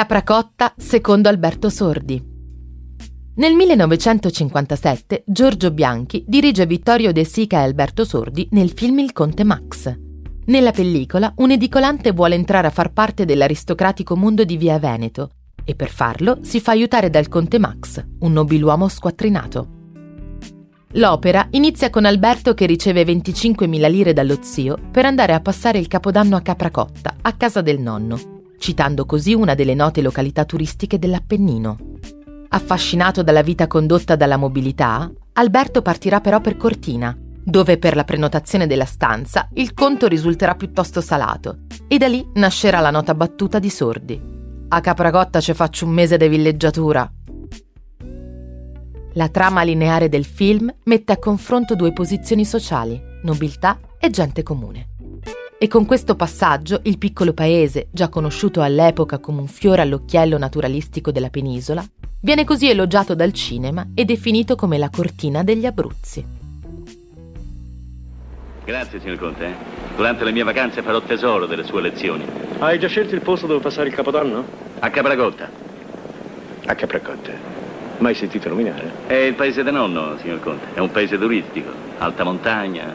Capracotta secondo Alberto Sordi. Nel 1957 Giorgio Bianchi dirige Vittorio De Sica e Alberto Sordi nel film Il Conte Max. Nella pellicola un edicolante vuole entrare a far parte dell'aristocratico mondo di Via Veneto e per farlo si fa aiutare dal Conte Max, un nobiluomo squattrinato. L'opera inizia con Alberto che riceve 25.000 lire dallo zio per andare a passare il capodanno a Capracotta, a casa del nonno, citando così una delle note località turistiche dell'Appennino. Affascinato dalla vita condotta dalla mobilità, Alberto partirà però per Cortina, dove per la prenotazione della stanza il conto risulterà piuttosto salato, e da lì nascerà la nota battuta di Sordi. A Capracotta ci faccio un mese di villeggiatura, la trama lineare del film mette a confronto due posizioni sociali, nobiltà e gente comune. E con questo passaggio il piccolo paese, già conosciuto all'epoca come un fiore all'occhiello naturalistico della penisola, viene così elogiato dal cinema e definito come la cortina degli Abruzzi. Grazie, signor Conte. eh. Durante le mie vacanze farò tesoro delle sue lezioni. Hai già scelto il posto dove passare il capodanno? A Capracotta. A Capracotte. Mai sentito nominare? È il paese del nonno, signor Conte. È un paese turistico. Alta montagna.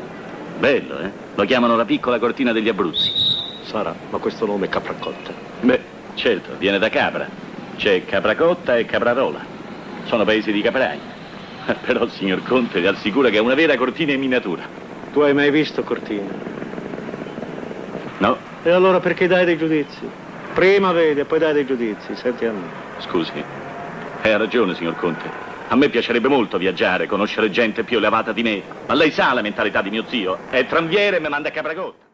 Bello, eh? Lo chiamano la piccola cortina degli Abruzzi. Sarà, ma questo nome è Capracotta. Beh, certo, viene da Capra. C'è Capracotta e Caprarola. Sono paesi di caprai. Però, signor Conte, vi assicuro che è una vera cortina in miniatura. Tu hai mai visto Cortina? No? E allora perché dai dei giudizi? Prima vedi e poi dai dei giudizi, senti a me. Scusi. Eh, ha ragione, signor Conte. A me piacerebbe molto viaggiare, conoscere gente più elevata di me. Ma lei sa la mentalità di mio zio? È tranviere e mi manda a Capracotta.